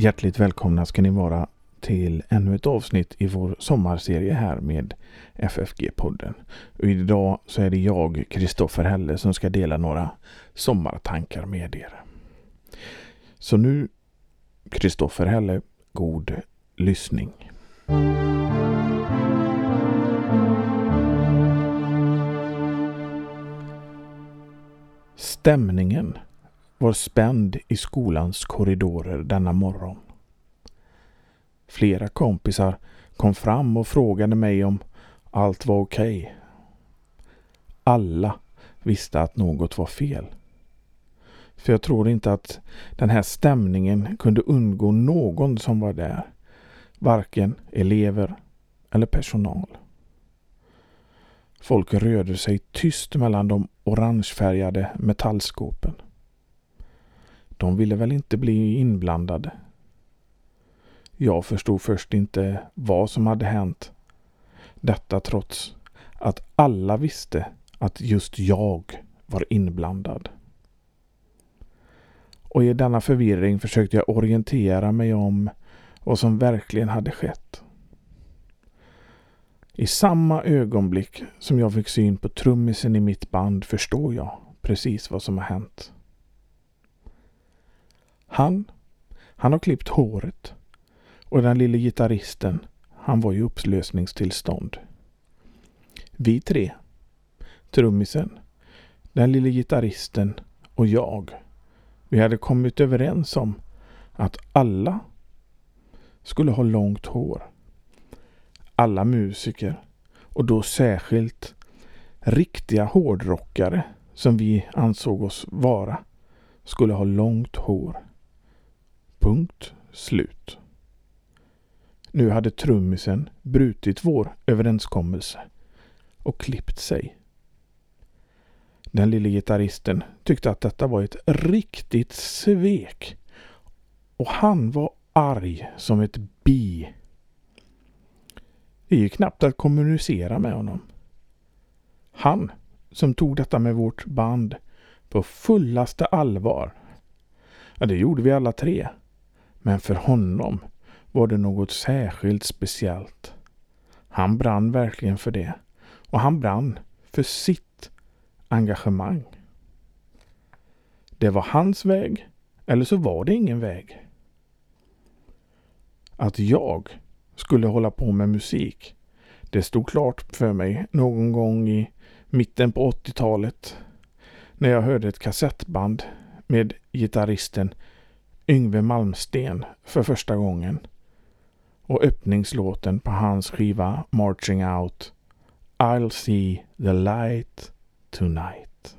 Hjärtligt välkomna ska ni vara till ännu ett avsnitt i vår sommarserie här med FFG-podden. Och idag så är det jag, Kristoffer Helle, som ska dela några sommartankar med er. Så nu, Kristoffer Helle, god lyssning. Stämningen var spänd i skolans korridorer denna morgon. Flera kompisar kom fram och frågade mig om allt var okej. Okay. Alla visste att något var fel. För jag tror inte att den här stämningen kunde undgå någon som var där. Varken elever eller personal. Folk rörde sig tyst mellan de orangefärgade metallskåpen. De ville väl inte bli inblandade. Jag förstod först inte vad som hade hänt. Detta trots att alla visste att just jag var inblandad. Och i denna förvirring försökte jag orientera mig om vad som verkligen hade skett. I samma ögonblick som jag fick syn på trummisen i mitt band förstår jag precis vad som har hänt. Han, han har klippt håret och den lille gitarristen, han var i upplösningstillstånd. Vi tre, trummisen, den lille gitarristen och jag, vi hade kommit överens om att alla skulle ha långt hår. Alla musiker och då särskilt riktiga hårdrockare som vi ansåg oss vara skulle ha långt hår. Punkt slut. Nu hade trummisen brutit vår överenskommelse och klippt sig. Den lille gitarristen tyckte att detta var ett riktigt svek och han var arg som ett bi. Det gick knappt att kommunicera med honom. Han som tog detta med vårt band på fullaste allvar. Ja, det gjorde vi alla tre. Men för honom var det något särskilt speciellt. Han brann verkligen för det. Och han brann för sitt engagemang. Det var hans väg, eller så var det ingen väg. Att jag skulle hålla på med musik, det stod klart för mig någon gång i mitten på 80-talet när jag hörde ett kassettband med gitarristen Yngve Malmsten för första gången och öppningslåten på hans skiva Marching Out I'll see the light tonight.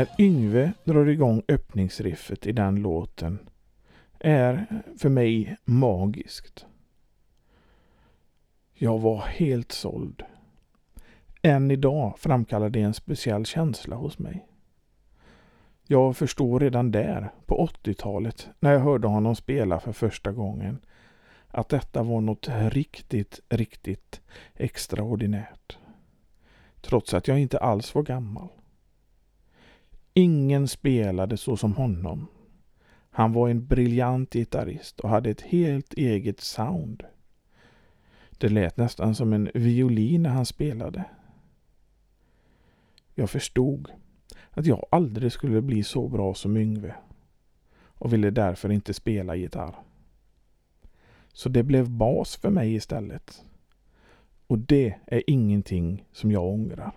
När Yngve drar igång öppningsriffet i den låten är för mig magiskt. Jag var helt såld. Än idag framkallar det en speciell känsla hos mig. Jag förstår redan där, på 80-talet, när jag hörde honom spela för första gången, att detta var något riktigt, riktigt extraordinärt. Trots att jag inte alls var gammal. Ingen spelade så som honom. Han var en briljant gitarrist och hade ett helt eget sound. Det lät nästan som en violin när han spelade. Jag förstod att jag aldrig skulle bli så bra som Yngve och ville därför inte spela gitarr. Så det blev bas för mig istället. Och det är ingenting som jag ångrar.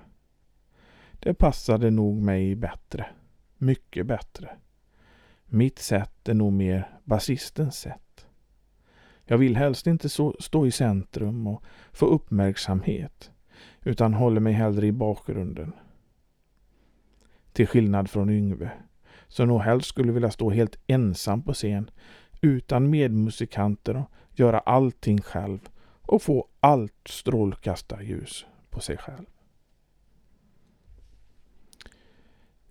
Det passade nog mig bättre. Mycket bättre. Mitt sätt är nog mer basistens sätt. Jag vill helst inte så, stå i centrum och få uppmärksamhet utan håller mig hellre i bakgrunden. Till skillnad från Yngve, som nog helst skulle vilja stå helt ensam på scen utan medmusikanter och göra allting själv och få allt strålkastarljus på sig själv.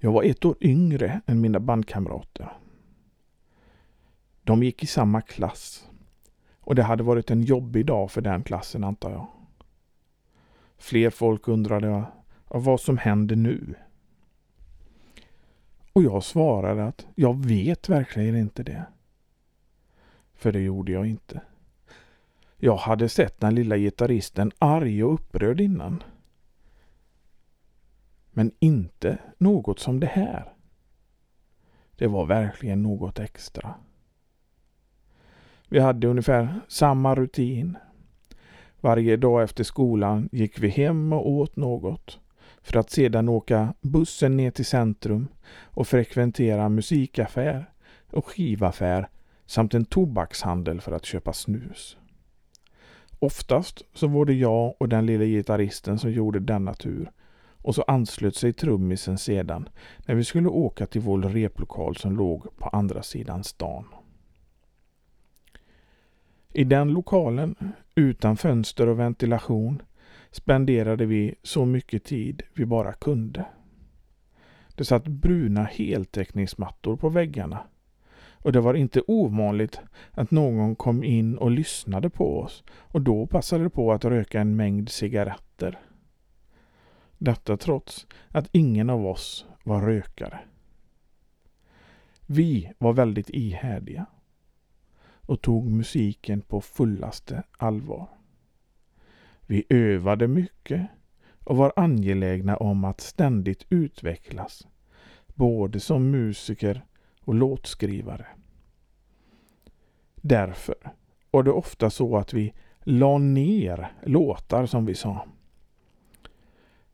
Jag var ett år yngre än mina bandkamrater. De gick i samma klass och det hade varit en jobbig dag för den klassen antar jag. Fler folk undrade vad som händer nu. Och jag svarade att jag vet verkligen inte det. För det gjorde jag inte. Jag hade sett den lilla gitarristen arg och upprörd innan. Men inte något som det här. Det var verkligen något extra. Vi hade ungefär samma rutin. Varje dag efter skolan gick vi hem och åt något för att sedan åka bussen ner till centrum och frekventera musikaffär och skivaffär samt en tobakshandel för att köpa snus. Oftast så var det jag och den lilla gitarristen som gjorde denna tur och så anslöt sig trummisen sedan när vi skulle åka till vår replokal som låg på andra sidan stan. I den lokalen, utan fönster och ventilation, spenderade vi så mycket tid vi bara kunde. Det satt bruna heltäckningsmattor på väggarna och det var inte ovanligt att någon kom in och lyssnade på oss och då passade på att röka en mängd cigaretter. Detta trots att ingen av oss var rökare. Vi var väldigt ihärdiga och tog musiken på fullaste allvar. Vi övade mycket och var angelägna om att ständigt utvecklas, både som musiker och låtskrivare. Därför var det ofta så att vi la ner låtar som vi sa.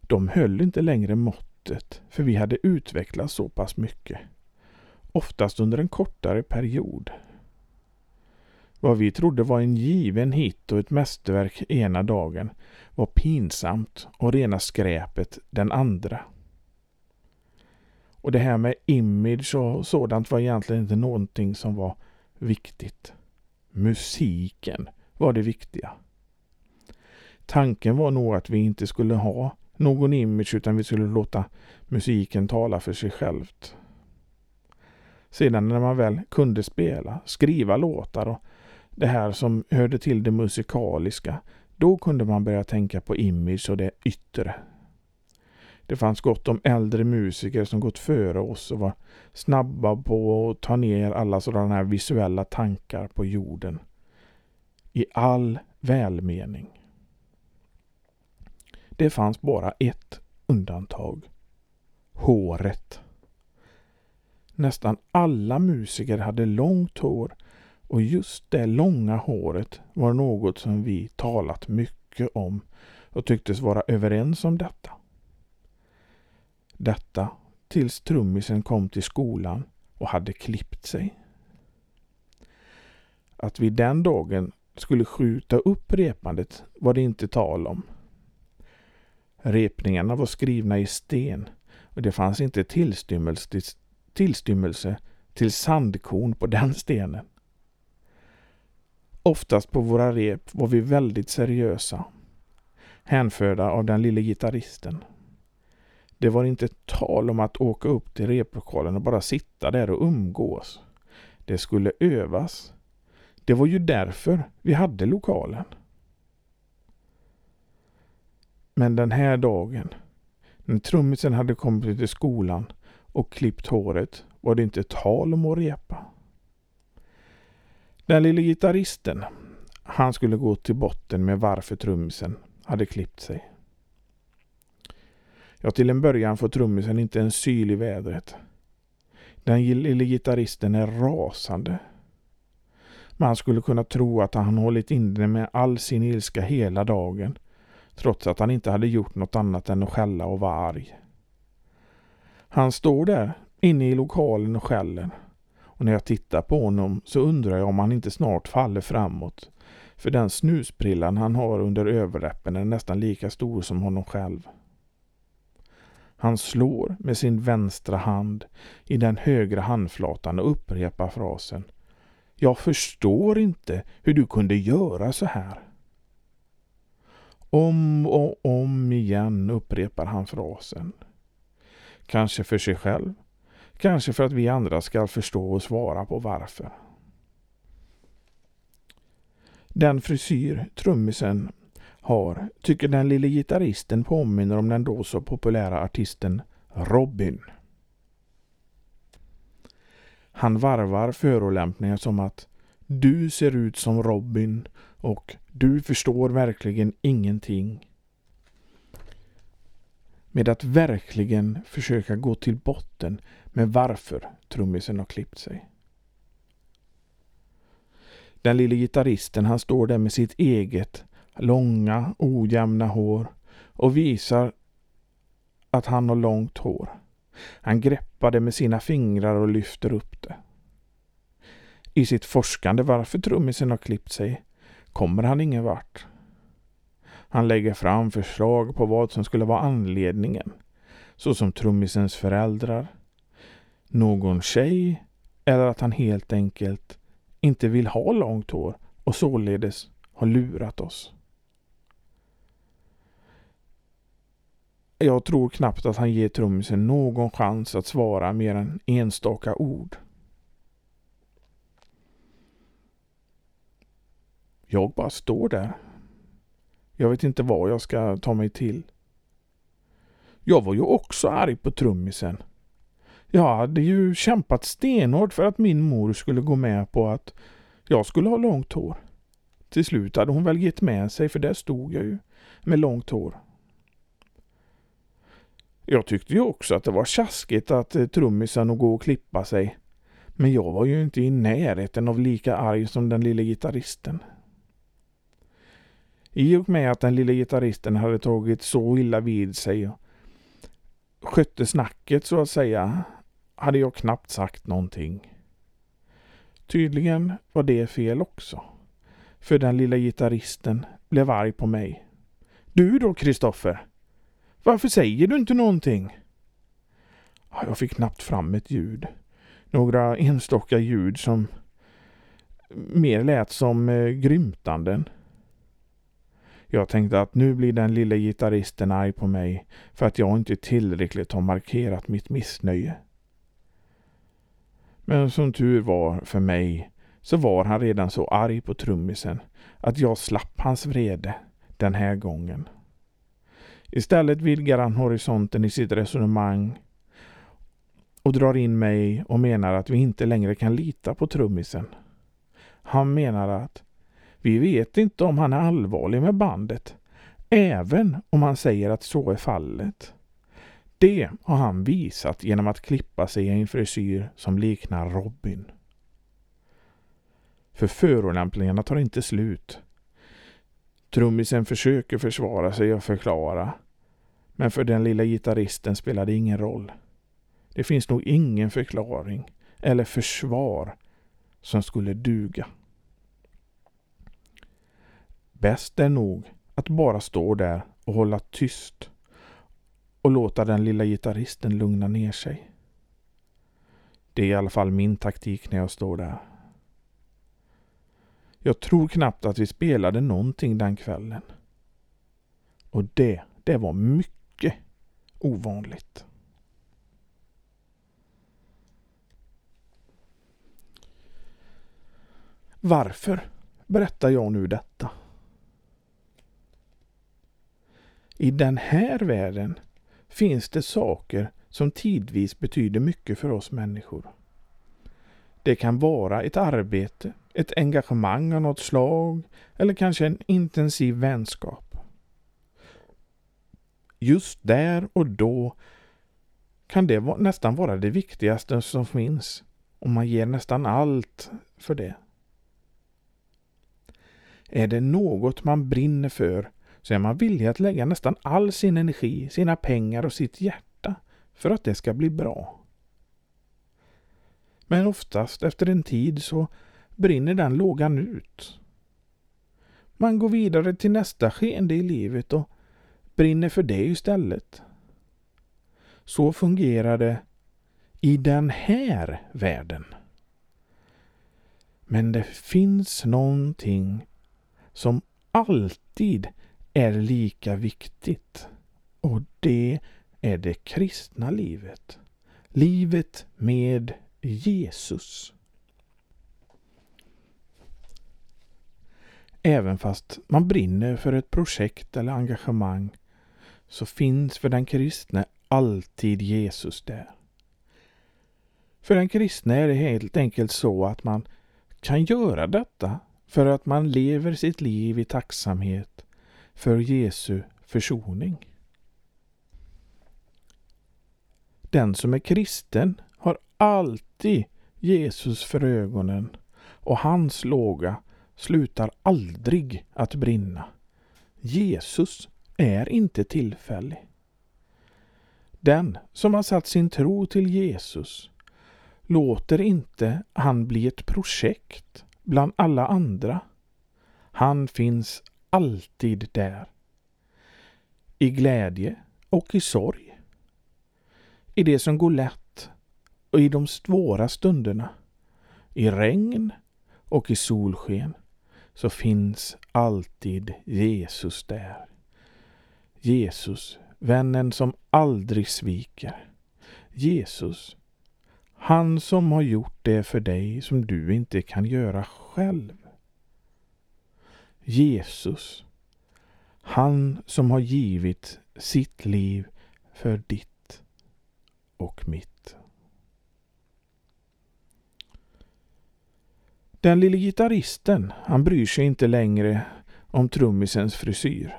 De höll inte längre måttet för vi hade utvecklats så pass mycket. Oftast under en kortare period. Vad vi trodde var en given hit och ett mästerverk ena dagen var pinsamt och rena skräpet den andra. Och det här med image och sådant var egentligen inte någonting som var viktigt. Musiken var det viktiga. Tanken var nog att vi inte skulle ha någon image utan vi skulle låta musiken tala för sig självt. Sedan när man väl kunde spela, skriva låtar och det här som hörde till det musikaliska, då kunde man börja tänka på image och det yttre. Det fanns gott om äldre musiker som gått före oss och var snabba på att ta ner alla sådana här visuella tankar på jorden. I all välmening. Det fanns bara ett undantag. Håret. Nästan alla musiker hade långt hår och just det långa håret var något som vi talat mycket om och tycktes vara överens om detta. Detta tills trummisen kom till skolan och hade klippt sig. Att vi den dagen skulle skjuta upp repandet var det inte tal om. Repningarna var skrivna i sten och det fanns inte tillstymmelse till, tillstymmelse till sandkorn på den stenen. Oftast på våra rep var vi väldigt seriösa, hänförda av den lille gitarristen. Det var inte tal om att åka upp till replokalen och bara sitta där och umgås. Det skulle övas. Det var ju därför vi hade lokalen. Men den här dagen, när trummisen hade kommit till skolan och klippt håret, var det inte tal om att repa. Den lille gitarristen, han skulle gå till botten med varför trummisen hade klippt sig. Ja, till en början får trummisen inte en syl i vädret. Den lille gitarristen är rasande. Man skulle kunna tro att han hållit inne med all sin ilska hela dagen, trots att han inte hade gjort något annat än att skälla och vara arg. Han står där inne i lokalen och skäller. Och när jag tittar på honom så undrar jag om han inte snart faller framåt. För den snusprillan han har under överläppen är nästan lika stor som honom själv. Han slår med sin vänstra hand i den högra handflatan och upprepar frasen. Jag förstår inte hur du kunde göra så här. Om och om igen upprepar han frasen. Kanske för sig själv, kanske för att vi andra ska förstå och svara på varför. Den frisyr trummisen har tycker den lille gitarristen påminner om den då så populära artisten Robin. Han varvar förolämpningar som att du ser ut som Robin och du förstår verkligen ingenting. Med att verkligen försöka gå till botten med varför trummisen har klippt sig. Den lille gitarristen han står där med sitt eget långa ojämna hår och visar att han har långt hår. Han greppar det med sina fingrar och lyfter upp det. I sitt forskande varför trummisen har klippt sig kommer han ingen vart. Han lägger fram förslag på vad som skulle vara anledningen, såsom trummisens föräldrar, någon tjej eller att han helt enkelt inte vill ha långt hår och således har lurat oss. Jag tror knappt att han ger trummisen någon chans att svara mer än enstaka ord. Jag bara står där. Jag vet inte vad jag ska ta mig till. Jag var ju också arg på trummisen. Jag hade ju kämpat stenhårt för att min mor skulle gå med på att jag skulle ha långt hår. Till slut hade hon väl gett med sig för där stod jag ju med långt hår. Jag tyckte ju också att det var tjaskigt att eh, trummisen att gå och klippa sig. Men jag var ju inte i närheten av lika arg som den lille gitarristen. I och med att den lille gitarristen hade tagit så illa vid sig och skötte snacket så att säga, hade jag knappt sagt någonting. Tydligen var det fel också. För den lilla gitarristen blev arg på mig. Du då, Kristoffer? Varför säger du inte någonting? Jag fick knappt fram ett ljud. Några enstaka ljud som mer lät som eh, grymtanden. Jag tänkte att nu blir den lilla gitarristen arg på mig för att jag inte tillräckligt har markerat mitt missnöje. Men som tur var för mig så var han redan så arg på trummisen att jag slapp hans vrede den här gången. Istället vidgar han horisonten i sitt resonemang och drar in mig och menar att vi inte längre kan lita på trummisen. Han menar att vi vet inte om han är allvarlig med bandet, även om han säger att så är fallet. Det har han visat genom att klippa sig i en frisyr som liknar Robin. För förolämpningarna tar inte slut. Trummisen försöker försvara sig och förklara. Men för den lilla gitarristen spelar det ingen roll. Det finns nog ingen förklaring eller försvar som skulle duga. Bäst är nog att bara stå där och hålla tyst och låta den lilla gitarristen lugna ner sig. Det är i alla fall min taktik när jag står där. Jag tror knappt att vi spelade någonting den kvällen. Och det, det var mycket ovanligt. Varför berättar jag nu detta? I den här världen finns det saker som tidvis betyder mycket för oss människor. Det kan vara ett arbete, ett engagemang av något slag eller kanske en intensiv vänskap. Just där och då kan det nästan vara det viktigaste som finns och man ger nästan allt för det. Är det något man brinner för så är man villig att lägga nästan all sin energi, sina pengar och sitt hjärta för att det ska bli bra. Men oftast efter en tid så brinner den lågan ut. Man går vidare till nästa skeende i livet och brinner för det istället. Så fungerar det i den här världen. Men det finns någonting som alltid är lika viktigt. Och det är det kristna livet. Livet med Jesus. Även fast man brinner för ett projekt eller engagemang så finns för den kristne alltid Jesus där. För den kristne är det helt enkelt så att man kan göra detta för att man lever sitt liv i tacksamhet för Jesu försoning. Den som är kristen har alltid Jesus för ögonen och hans låga slutar aldrig att brinna. Jesus är inte tillfällig. Den som har satt sin tro till Jesus låter inte han bli ett projekt bland alla andra. Han finns alltid där. I glädje och i sorg. I det som går lätt och i de svåra stunderna. I regn och i solsken så finns alltid Jesus där. Jesus, vännen som aldrig sviker. Jesus, han som har gjort det för dig som du inte kan göra själv. Jesus, han som har givit sitt liv för ditt och mitt. Den lille gitarristen, han bryr sig inte längre om trummisens frisyr.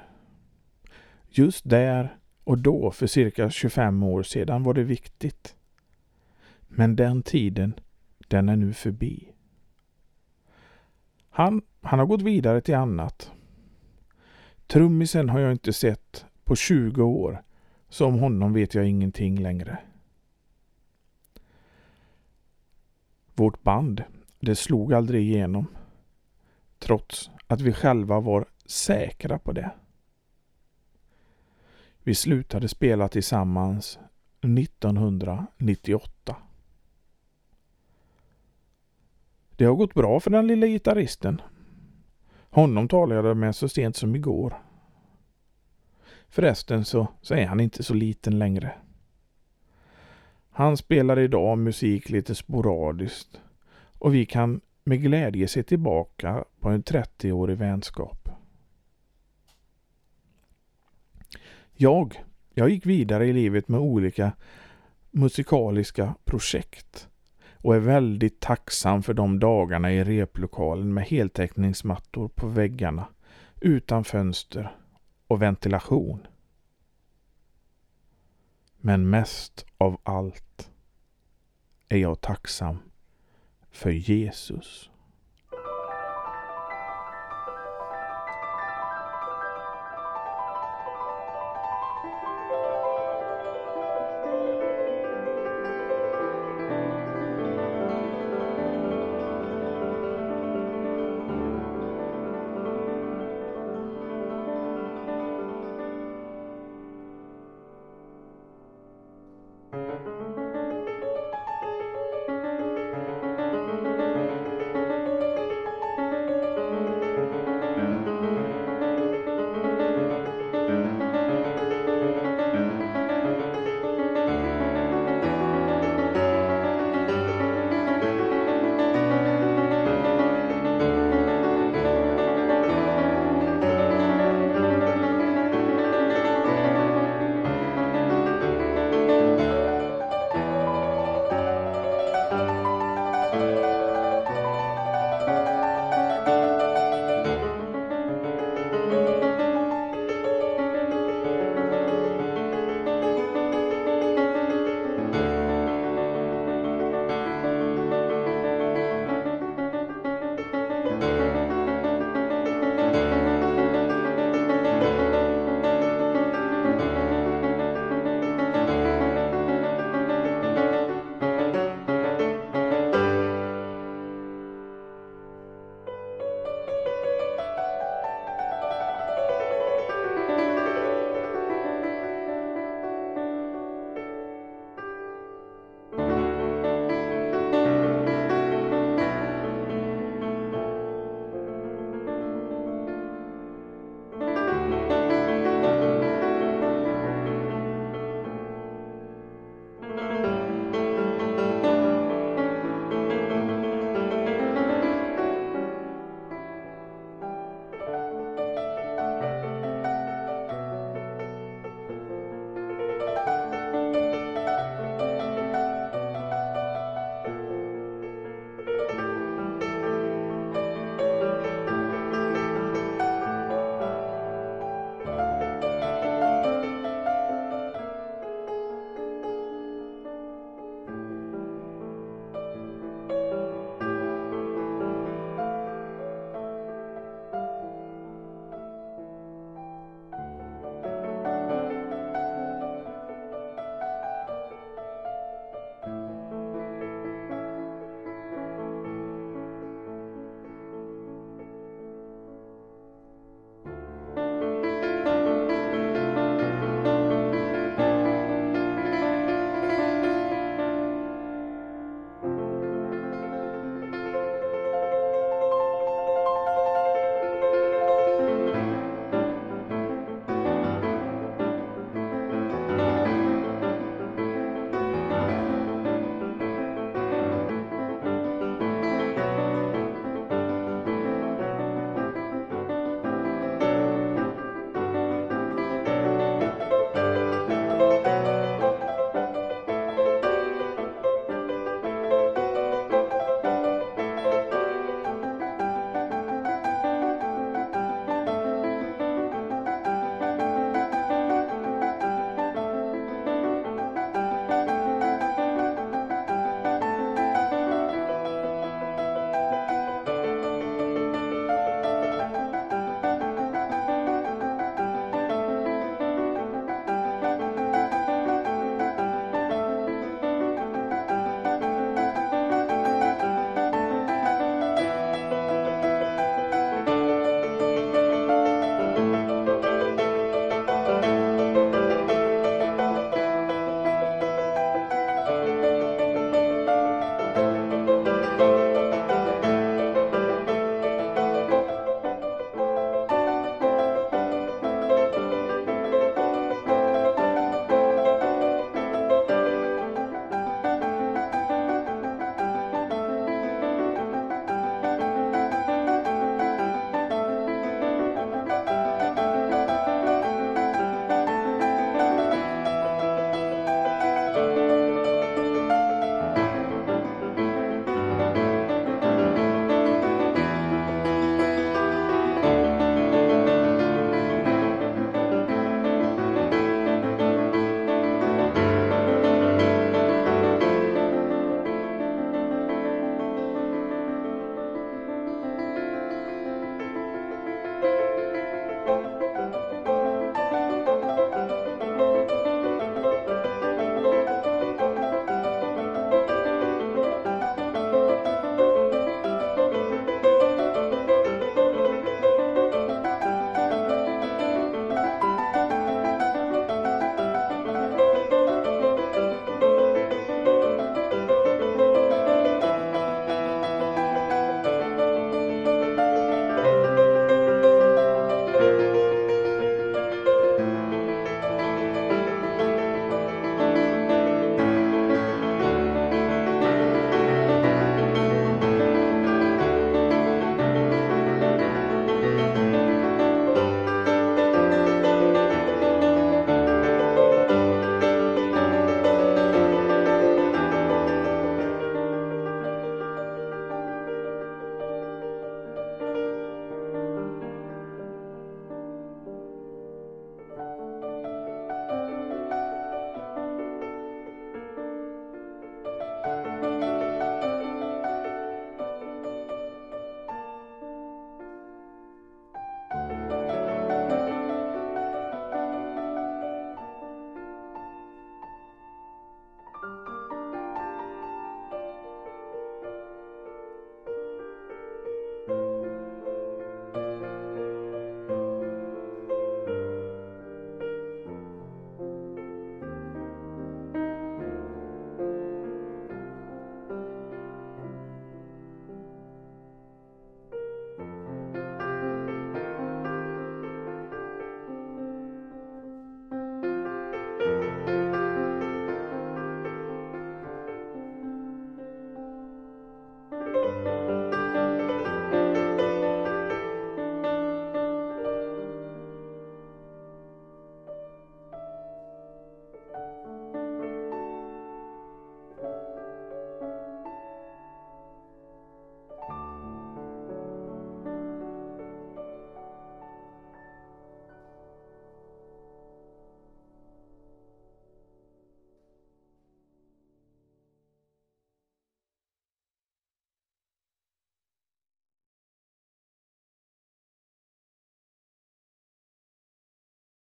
Just där och då, för cirka 25 år sedan, var det viktigt. Men den tiden, den är nu förbi. Han, han har gått vidare till annat. Trummisen har jag inte sett på 20 år, så om honom vet jag ingenting längre. Vårt band, det slog aldrig igenom. Trots att vi själva var säkra på det. Vi slutade spela tillsammans 1998. Det har gått bra för den lilla gitarristen. Honom talade jag med så sent som igår. Förresten så, så är han inte så liten längre. Han spelar idag musik lite sporadiskt och vi kan med glädje se tillbaka på en 30-årig vänskap. Jag, jag gick vidare i livet med olika musikaliska projekt och är väldigt tacksam för de dagarna i replokalen med heltäckningsmattor på väggarna utan fönster och ventilation. Men mest av allt är jag tacksam för Jesus.